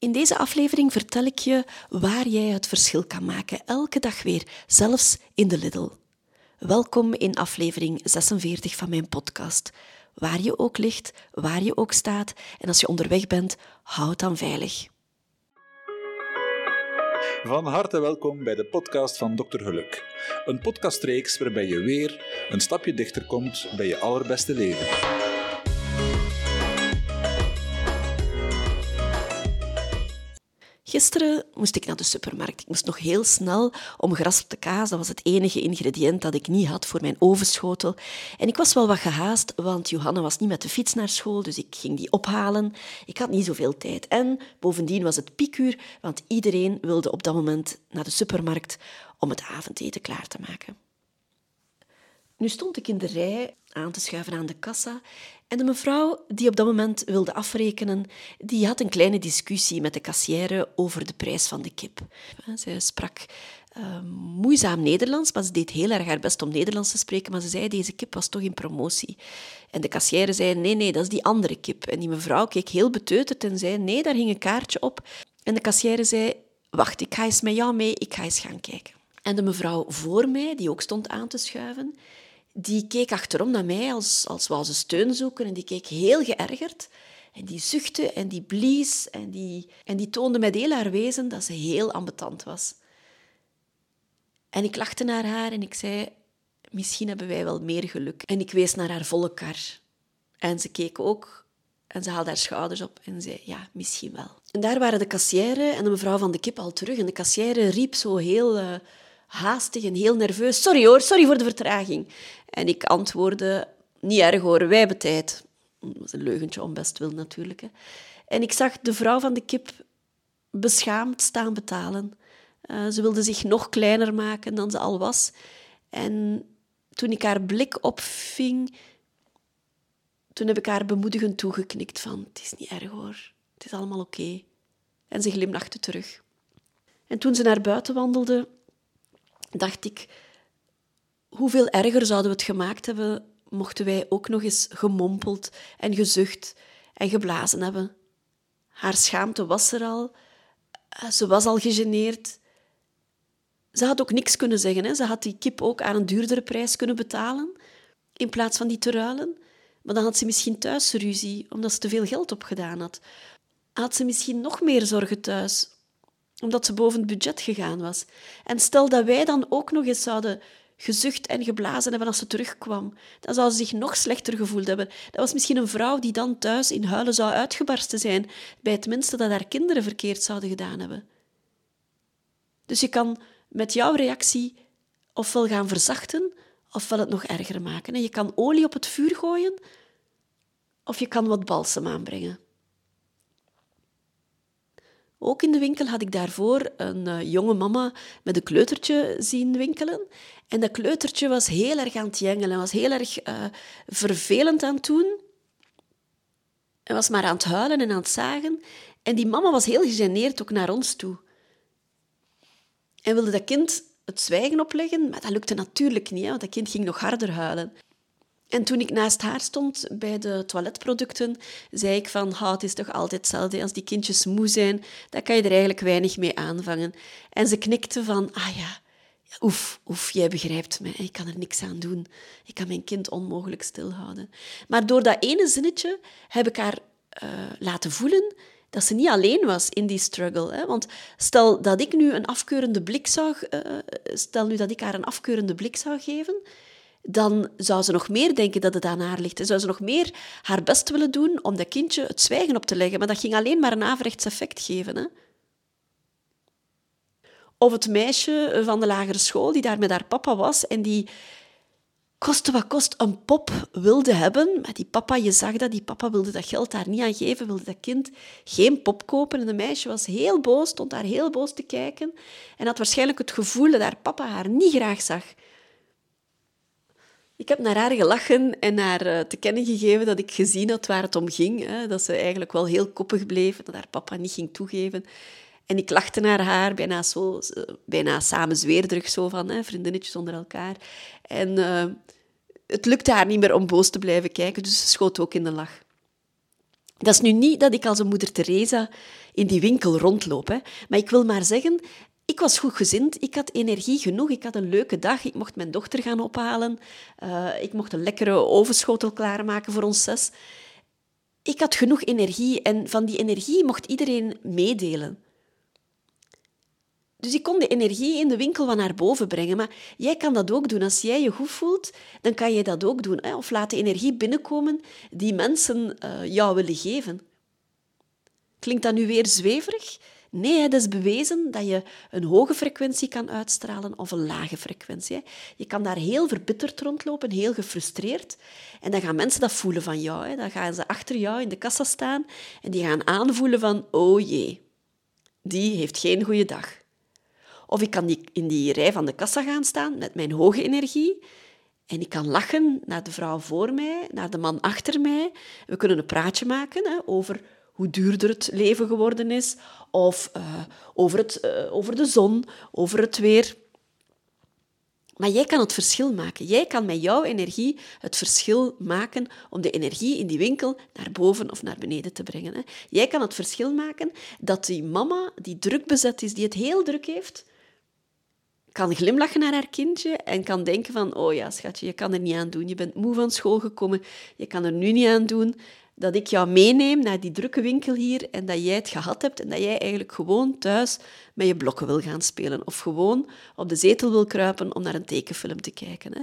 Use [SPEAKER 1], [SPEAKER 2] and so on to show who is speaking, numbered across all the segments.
[SPEAKER 1] In deze aflevering vertel ik je waar jij het verschil kan maken, elke dag weer, zelfs in de Lidl. Welkom in aflevering 46 van mijn podcast. Waar je ook ligt, waar je ook staat en als je onderweg bent, houd dan veilig.
[SPEAKER 2] Van harte welkom bij de podcast van Dr. Geluk. Een podcastreeks waarbij je weer een stapje dichter komt bij je allerbeste leven.
[SPEAKER 1] Gisteren moest ik naar de supermarkt. Ik moest nog heel snel om geraspte kaas. Dat was het enige ingrediënt dat ik niet had voor mijn ovenschotel. En ik was wel wat gehaast, want Johanna was niet met de fiets naar school, dus ik ging die ophalen. Ik had niet zoveel tijd. En bovendien was het piekuur, want iedereen wilde op dat moment naar de supermarkt om het avondeten klaar te maken. Nu stond ik in de rij aan te schuiven aan de kassa en de mevrouw die op dat moment wilde afrekenen, die had een kleine discussie met de kassière over de prijs van de kip. Zij sprak uh, moeizaam Nederlands, maar ze deed heel erg haar best om Nederlands te spreken, maar ze zei deze kip was toch in promotie. En de kassière zei nee, nee, dat is die andere kip. En die mevrouw keek heel beteuterd en zei nee, daar hing een kaartje op. En de kassière zei wacht, ik ga eens met jou mee, ik ga eens gaan kijken. En de mevrouw voor mij, die ook stond aan te schuiven, die keek achterom naar mij als, als wou ze steun zoeken en die keek heel geërgerd. En die zuchtte en die blies en die, en die toonde met heel haar wezen dat ze heel ambetant was. En ik lachte naar haar en ik zei, misschien hebben wij wel meer geluk. En ik wees naar haar volle kar. En ze keek ook en ze haalde haar schouders op en zei, ja, misschien wel. En daar waren de kassière en de mevrouw van de kip al terug. En de kassière riep zo heel... Uh, haastig en heel nerveus. Sorry hoor, sorry voor de vertraging. En ik antwoordde, niet erg hoor, wij hebben tijd. Dat was een leugentje om best wil natuurlijk. Hè. En ik zag de vrouw van de kip beschaamd staan betalen. Uh, ze wilde zich nog kleiner maken dan ze al was. En toen ik haar blik opving, toen heb ik haar bemoedigend toegeknikt van het is niet erg hoor, het is allemaal oké. En ze glimlachte terug. En toen ze naar buiten wandelde, dacht ik, hoeveel erger zouden we het gemaakt hebben mochten wij ook nog eens gemompeld en gezucht en geblazen hebben. Haar schaamte was er al, eh, ze was al gegeneerd. Ze had ook niks kunnen zeggen. Hè. Ze had die kip ook aan een duurdere prijs kunnen betalen, in plaats van die te ruilen. Maar dan had ze misschien thuis ruzie, omdat ze te veel geld opgedaan had. Had ze misschien nog meer zorgen thuis, omdat ze boven het budget gegaan was. En stel dat wij dan ook nog eens zouden gezucht en geblazen hebben als ze terugkwam, dan zou ze zich nog slechter gevoeld hebben. Dat was misschien een vrouw die dan thuis in huilen zou uitgebarsten zijn, bij het minste dat haar kinderen verkeerd zouden gedaan hebben. Dus je kan met jouw reactie ofwel gaan verzachten, ofwel het nog erger maken. je kan olie op het vuur gooien, of je kan wat balsem aanbrengen. Ook in de winkel had ik daarvoor een uh, jonge mama met een kleutertje zien winkelen. En dat kleutertje was heel erg aan het jengelen, was heel erg uh, vervelend aan het doen. En was maar aan het huilen en aan het zagen. En die mama was heel gegeneerd ook naar ons toe. En wilde dat kind het zwijgen opleggen, maar dat lukte natuurlijk niet, want dat kind ging nog harder huilen. En toen ik naast haar stond bij de toiletproducten, zei ik van, het is toch altijd hetzelfde. Als die kindjes moe zijn, dan kan je er eigenlijk weinig mee aanvangen. En ze knikte van, ah ja, oef, oef, jij begrijpt me. Ik kan er niks aan doen. Ik kan mijn kind onmogelijk stilhouden. Maar door dat ene zinnetje heb ik haar uh, laten voelen dat ze niet alleen was in die struggle. Hè? Want stel dat ik nu een afkeurende blik zou... Uh, stel nu dat ik haar een afkeurende blik zou geven dan zou ze nog meer denken dat het aan haar ligt. En zou ze nog meer haar best willen doen om dat kindje het zwijgen op te leggen. Maar dat ging alleen maar een averechts effect geven. Hè? Of het meisje van de lagere school die daar met haar papa was en die koste wat kost een pop wilde hebben. Maar die papa, je zag dat, die papa wilde dat geld daar niet aan geven, wilde dat kind geen pop kopen. En de meisje was heel boos, stond daar heel boos te kijken en had waarschijnlijk het gevoel dat haar papa haar niet graag zag. Ik heb naar haar gelachen en haar eh, te kennen gegeven dat ik gezien had waar het om ging. Hè, dat ze eigenlijk wel heel koppig bleef, dat haar papa niet ging toegeven. En ik lachte naar haar, bijna, zo, bijna samenzweerderig, zo van hè, vriendinnetjes onder elkaar. En uh, het lukte haar niet meer om boos te blijven kijken, dus ze schoot ook in de lach. Dat is nu niet dat ik als een moeder Teresa in die winkel rondloop, hè. maar ik wil maar zeggen, ik was goed gezind, ik had energie genoeg, ik had een leuke dag, ik mocht mijn dochter gaan ophalen, uh, ik mocht een lekkere ovenschotel klaarmaken voor ons zes. Ik had genoeg energie en van die energie mocht iedereen meedelen. Dus ik kon de energie in de winkel wat naar boven brengen. Maar jij kan dat ook doen. Als jij je goed voelt, dan kan je dat ook doen. Hè? Of laat de energie binnenkomen die mensen uh, jou willen geven. Klinkt dat nu weer zweverig? Nee, het is bewezen dat je een hoge frequentie kan uitstralen of een lage frequentie. Je kan daar heel verbitterd rondlopen, heel gefrustreerd. En dan gaan mensen dat voelen van jou. Dan gaan ze achter jou in de kassa staan en die gaan aanvoelen van, oh jee, die heeft geen goede dag. Of ik kan in die rij van de kassa gaan staan met mijn hoge energie en ik kan lachen naar de vrouw voor mij, naar de man achter mij. We kunnen een praatje maken over hoe duurder het leven geworden is, of uh, over, het, uh, over de zon, over het weer. Maar jij kan het verschil maken. Jij kan met jouw energie het verschil maken om de energie in die winkel naar boven of naar beneden te brengen. Hè. Jij kan het verschil maken dat die mama die druk bezet is, die het heel druk heeft, kan glimlachen naar haar kindje en kan denken van, oh ja, schatje, je kan er niet aan doen. Je bent moe van school gekomen, je kan er nu niet aan doen dat ik jou meeneem naar die drukke winkel hier en dat jij het gehad hebt en dat jij eigenlijk gewoon thuis met je blokken wil gaan spelen of gewoon op de zetel wil kruipen om naar een tekenfilm te kijken. Hè?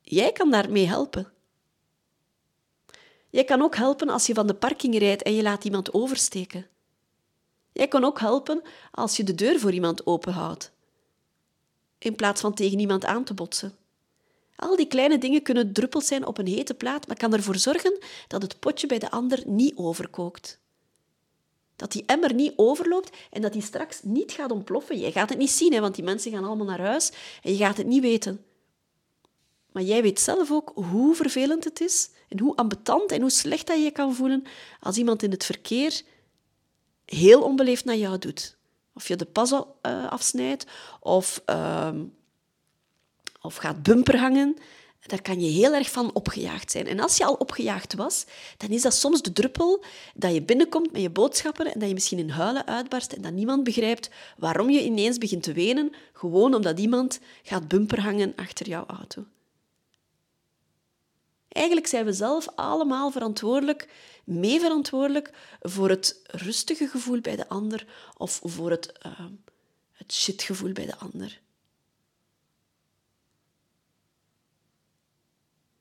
[SPEAKER 1] Jij kan daarmee helpen. Jij kan ook helpen als je van de parking rijdt en je laat iemand oversteken. Jij kan ook helpen als je de deur voor iemand openhoudt, in plaats van tegen iemand aan te botsen. Al die kleine dingen kunnen druppels zijn op een hete plaat, maar kan ervoor zorgen dat het potje bij de ander niet overkookt. Dat die emmer niet overloopt en dat die straks niet gaat ontploffen. Jij gaat het niet zien, hè, want die mensen gaan allemaal naar huis en je gaat het niet weten. Maar jij weet zelf ook hoe vervelend het is en hoe ambetant en hoe slecht dat je kan voelen als iemand in het verkeer heel onbeleefd naar jou doet. Of je de pas uh, afsnijdt, of, uh, of gaat bumper hangen. Daar kan je heel erg van opgejaagd zijn. En als je al opgejaagd was, dan is dat soms de druppel dat je binnenkomt met je boodschappen en dat je misschien in huilen uitbarst en dat niemand begrijpt waarom je ineens begint te wenen, gewoon omdat iemand gaat bumper hangen achter jouw auto. Eigenlijk zijn we zelf allemaal verantwoordelijk, mee verantwoordelijk voor het rustige gevoel bij de ander of voor het, uh, het shitgevoel bij de ander.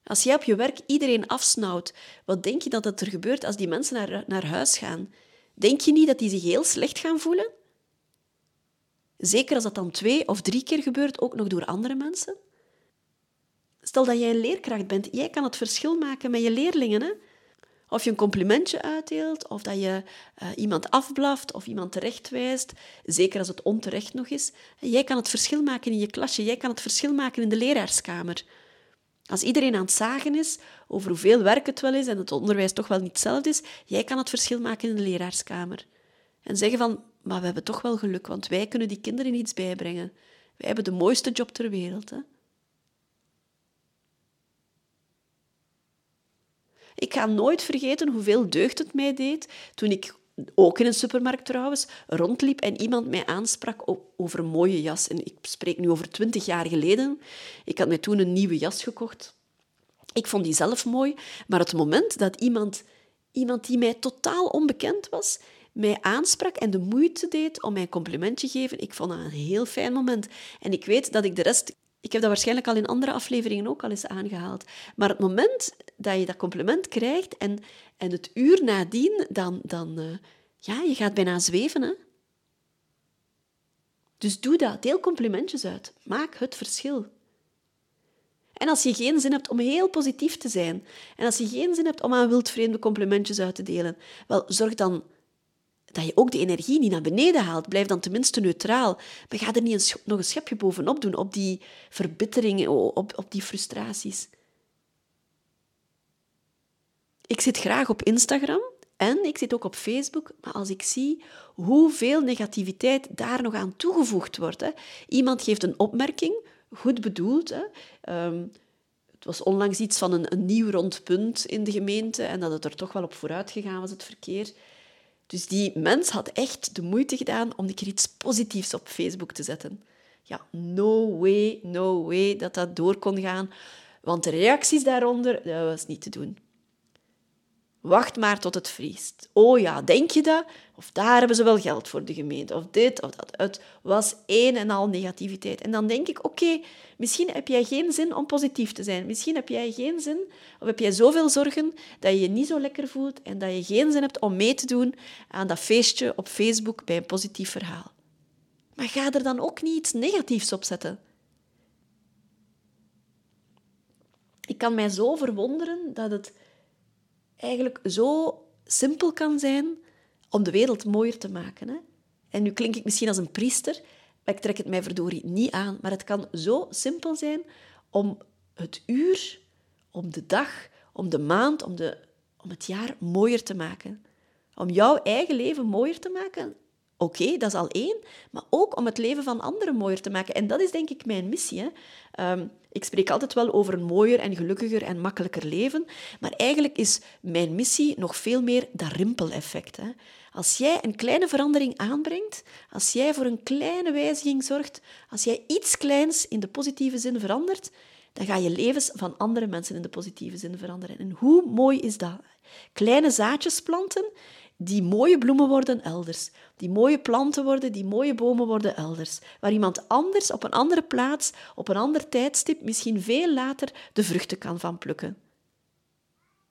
[SPEAKER 1] Als jij op je werk iedereen afsnauwt, wat denk je dat er gebeurt als die mensen naar, naar huis gaan? Denk je niet dat die zich heel slecht gaan voelen? Zeker als dat dan twee of drie keer gebeurt, ook nog door andere mensen? Stel dat jij een leerkracht bent, jij kan het verschil maken met je leerlingen. Hè? Of je een complimentje uitdeelt, of dat je uh, iemand afblaft of iemand terechtwijst, zeker als het onterecht nog is. Jij kan het verschil maken in je klasje, jij kan het verschil maken in de leraarskamer. Als iedereen aan het zagen is over hoeveel werk het wel is en het onderwijs toch wel niet hetzelfde is, jij kan het verschil maken in de leraarskamer. En zeggen van, maar we hebben toch wel geluk, want wij kunnen die kinderen iets bijbrengen. Wij hebben de mooiste job ter wereld. Hè? Ik ga nooit vergeten hoeveel deugd het mij deed toen ik ook in een supermarkt trouwens, rondliep en iemand mij aansprak over een mooie jas. En ik spreek nu over twintig jaar geleden. Ik had mij toen een nieuwe jas gekocht. Ik vond die zelf mooi, maar het moment dat iemand, iemand die mij totaal onbekend was, mij aansprak en de moeite deed om mij een complimentje te geven, ik vond dat een heel fijn moment. En ik weet dat ik de rest ik heb dat waarschijnlijk al in andere afleveringen ook al eens aangehaald. Maar het moment dat je dat compliment krijgt en, en het uur nadien, dan, dan uh, ja, je gaat bijna zweven. Hè? Dus doe dat. Deel complimentjes uit. Maak het verschil. En als je geen zin hebt om heel positief te zijn, en als je geen zin hebt om aan wildvreemde complimentjes uit te delen, wel, zorg dan dat je ook de energie niet naar beneden haalt. Blijf dan tenminste neutraal. Maar ga er niet nog een schepje bovenop doen, op die verbitteringen, op, op die frustraties. Ik zit graag op Instagram en ik zit ook op Facebook, maar als ik zie hoeveel negativiteit daar nog aan toegevoegd wordt. Hè. Iemand geeft een opmerking, goed bedoeld. Hè. Um, Het was onlangs iets van een, een nieuw rond punt in de gemeente en dat het er toch wel op vooruit gegaan was, het verkeer. Dus die mens had echt de moeite gedaan om een iets positiefs op Facebook te zetten. Ja, no way, no way dat dat door kon gaan. Want de reacties daaronder, dat was niet te doen. Wacht maar tot het vriest. Oh ja, denk je dat? Of daar hebben ze wel geld voor de gemeente. Of dit of dat. Het was één en al negativiteit. En dan denk ik, oké, misschien heb jij geen zin om positief te zijn. Misschien heb jij geen zin, of heb jij zoveel zorgen dat je je niet zo lekker voelt en dat je geen zin hebt om mee te doen aan dat feestje op Facebook bij een positief verhaal. Maar ga er dan ook niet iets negatiefs op zetten. Ik kan mij zo verwonderen dat het eigenlijk zo simpel kan zijn om de wereld mooier te maken. Hè? En nu klink ik misschien als een priester, maar ik trek het mij verdorie niet aan. Maar het kan zo simpel zijn om het uur, om de dag, om de maand, om, de, om het jaar mooier te maken. Om jouw eigen leven mooier te maken. Oké, dat is al één, maar ook om het leven van anderen mooier te maken. En dat is denk ik mijn missie. Hè. Ehm, ik spreek altijd wel over een mooier en gelukkiger en makkelijker leven, maar eigenlijk is mijn missie nog veel meer dat rimpeleffect. Hè. Als jij een kleine verandering aanbrengt, als jij voor een kleine wijziging zorgt, als jij iets kleins in de positieve zin verandert, dan ga je levens van andere mensen in de positieve zin veranderen. En hoe mooi is dat? Kleine zaadjes planten die mooie bloemen worden elders. Die mooie planten worden, die mooie bomen worden elders. Waar iemand anders op een andere plaats, op een ander tijdstip, misschien veel later de vruchten kan van plukken.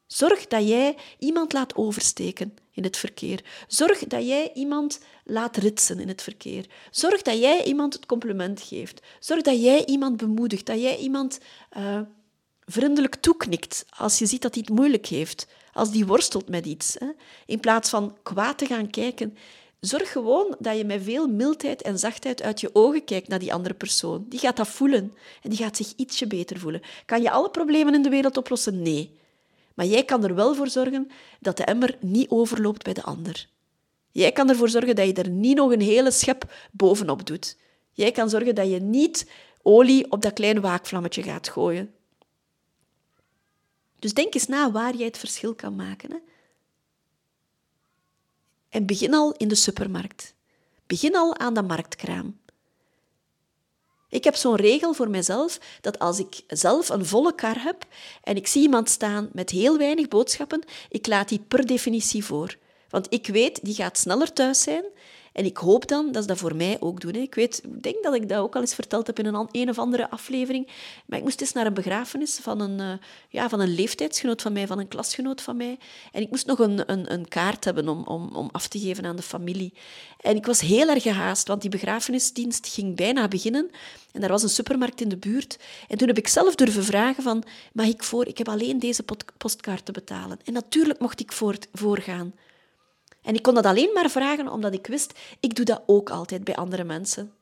[SPEAKER 1] Zorg dat jij iemand laat oversteken in het verkeer. Zorg dat jij iemand laat ritsen in het verkeer. Zorg dat jij iemand het compliment geeft. Zorg dat jij iemand bemoedigt, dat jij iemand uh, vriendelijk toeknikt als je ziet dat hij het moeilijk heeft, als die worstelt met iets. Hè. In plaats van kwaad te gaan kijken, zorg gewoon dat je met veel mildheid en zachtheid uit je ogen kijkt naar die andere persoon. Die gaat dat voelen en die gaat zich ietsje beter voelen. Kan je alle problemen in de wereld oplossen? Nee. Maar jij kan er wel voor zorgen dat de emmer niet overloopt bij de ander. Jij kan ervoor zorgen dat je er niet nog een hele schep bovenop doet. Jij kan zorgen dat je niet olie op dat kleine waakvlammetje gaat gooien. Dus denk eens na waar jij het verschil kan maken. Hè? En begin al in de supermarkt. Begin al aan de marktkraam. Ik heb zo'n regel voor mezelf dat als ik zelf een volle kar heb en ik zie iemand staan met heel weinig boodschappen, ik laat die per definitie voor. Want ik weet, die gaat sneller thuis zijn en ik hoop dan dat ze dat voor mij ook doen. Ik weet, denk dat ik dat ook al eens verteld heb in een, een of andere aflevering. Maar ik moest eens naar een begrafenis van een, uh, ja, van een leeftijdsgenoot van mij, van een klasgenoot van mij. En ik moest nog een, een, een kaart hebben om, om, om af te geven aan de familie. En ik was heel erg gehaast, want die begrafenisdienst ging bijna beginnen. En daar was een supermarkt in de buurt. En toen heb ik zelf durven vragen van, mag ik voor? Ik heb alleen deze postkaart te betalen. En natuurlijk mocht ik voor, voorgaan. En ik kon dat alleen maar vragen omdat ik wist, ik doe dat ook altijd bij andere mensen.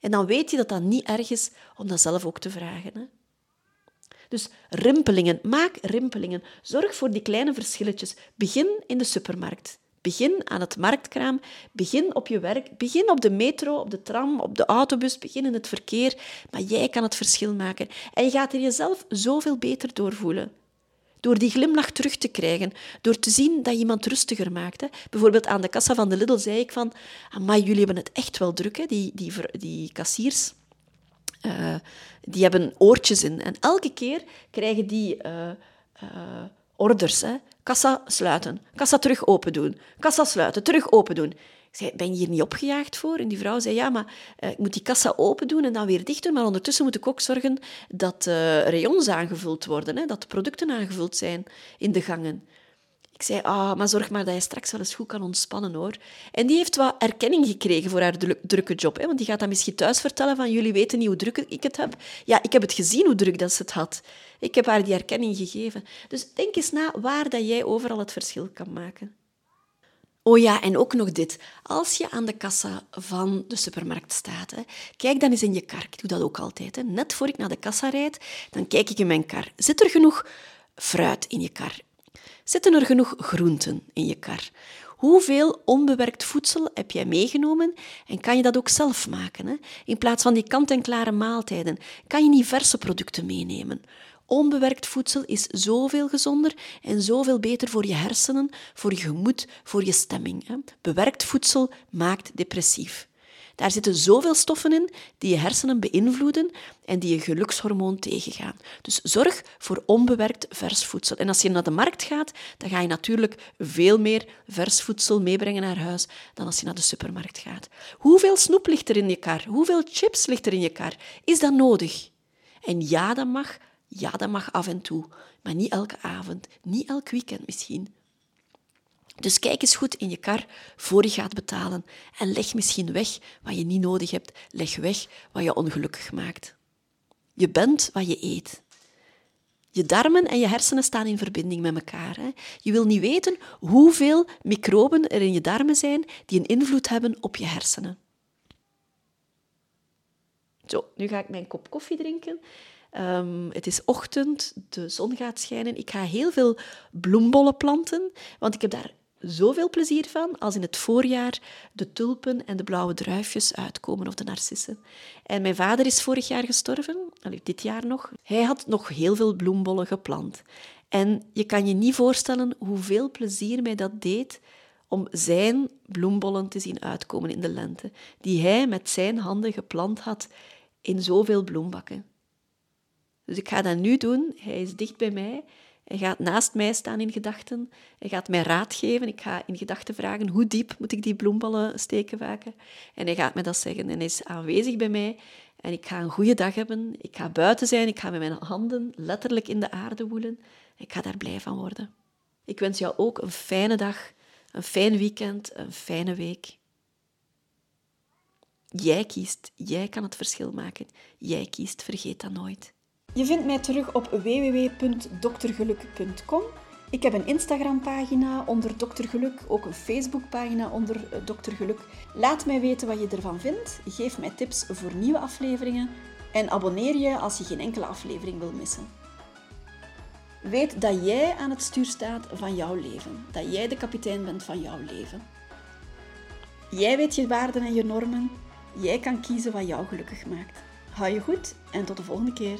[SPEAKER 1] En dan weet je dat dat niet erg is om dat zelf ook te vragen. Hè? Dus rimpelingen, maak rimpelingen. Zorg voor die kleine verschilletjes. Begin in de supermarkt. Begin aan het marktkraam. Begin op je werk. Begin op de metro, op de tram, op de autobus. Begin in het verkeer. Maar jij kan het verschil maken. En je gaat er jezelf zoveel beter door voelen. Door die glimlach terug te krijgen, door te zien dat je iemand rustiger maakt. Bijvoorbeeld aan de kassa van de Lidl zei ik van, maar jullie hebben het echt wel druk, hè, die, die, die kassiers. Uh, die hebben oortjes in. En elke keer krijgen die uh, uh, orders. Hè. Kassa sluiten, kassa terug open doen, kassa sluiten, terug open doen. Ik zei, ben je hier niet opgejaagd voor? En die vrouw zei, ja, maar uh, ik moet die kassa open doen en dan weer dicht doen, maar ondertussen moet ik ook zorgen dat uh, rayons aangevuld worden, hè, dat de producten aangevuld zijn in de gangen. Ik zei, ah, maar zorg maar dat je straks wel eens goed kan ontspannen, hoor. En die heeft wat erkenning gekregen voor haar drukke job. Hè? Want die gaat dat misschien thuis vertellen van, jullie weten niet hoe druk ik het heb. Ja, ik heb het gezien hoe druk dat ze het had. Ik heb haar die erkenning gegeven. Dus denk eens na waar dat jij overal het verschil kan maken. Oh ja, en ook nog dit. Als je aan de kassa van de supermarkt staat, hè, kijk dan eens in je kar. Ik doe dat ook altijd. Hè. Net voor ik naar de kassa rijd, dan kijk ik in mijn kar. Zit er genoeg fruit in je kar? Zitten er genoeg groenten in je kar? Hoeveel onbewerkt voedsel heb jij meegenomen en kan je dat ook zelf maken? Hè? In plaats van die kant-en-klare maaltijden, kan je niet verse producten meenemen. Onbewerkt voedsel is zoveel gezonder en zoveel beter voor je hersenen, voor je gemoed, voor je stemming. Bewerkt voedsel maakt depressief. Daar zitten zoveel stoffen in die je hersenen beïnvloeden en die je gelukshormoon tegengaan. Dus zorg voor onbewerkt vers voedsel. En als je naar de markt gaat, dan ga je natuurlijk veel meer vers voedsel meebrengen naar huis dan als je naar de supermarkt gaat. Hoeveel snoep ligt er in je kar? Hoeveel chips ligt er in je kar? Is dat nodig? En ja, dat mag. Ja, dat mag af en toe. Maar niet elke avond, niet elk weekend misschien. Dus kijk eens goed in je kar voor je gaat betalen en leg misschien weg wat je niet nodig hebt. Leg weg wat je ongelukkig maakt. Je bent wat je eet. Je darmen en je hersenen staan in verbinding met elkaar. Hè. Je wil niet weten hoeveel microben er in je darmen zijn die een invloed hebben op je hersenen. Zo, nu ga ik mijn kop koffie drinken. Um, het is ochtend, de zon gaat schijnen. Ik ga heel veel bloembollen planten, want ik heb daar zoveel plezier van als in het voorjaar de tulpen en de blauwe druifjes uitkomen of de narcissen. En mijn vader is vorig jaar gestorven, dit jaar nog. Hij had nog heel veel bloembollen geplant. En je kan je niet voorstellen hoeveel plezier mij dat deed om zijn bloembollen te zien uitkomen in de lente, die hij met zijn handen geplant had in zoveel bloembakken. Dus ik ga dat nu doen. Hij is dicht bij mij hij gaat naast mij staan in gedachten. Hij gaat mij raad geven. Ik ga in gedachten vragen hoe diep moet ik die bloemballen steken waken. En hij gaat me dat zeggen. En hij is aanwezig bij mij. En ik ga een goede dag hebben. Ik ga buiten zijn. Ik ga met mijn handen letterlijk in de aarde woelen. Ik ga daar blij van worden. Ik wens jou ook een fijne dag, een fijn weekend, een fijne week. Jij kiest, jij kan het verschil maken. Jij kiest, vergeet dat nooit.
[SPEAKER 3] Je vindt mij terug op www.doktergeluk.com. Ik heb een Instagram-pagina onder Dokter Geluk, ook een Facebook-pagina onder eh, Dokter Geluk. Laat mij weten wat je ervan vindt. Geef mij tips voor nieuwe afleveringen en abonneer je als je geen enkele aflevering wil missen. Weet dat jij aan het stuur staat van jouw leven, dat jij de kapitein bent van jouw leven. Jij weet je waarden en je normen. Jij kan kiezen wat jou gelukkig maakt. Hou je goed en tot de volgende keer.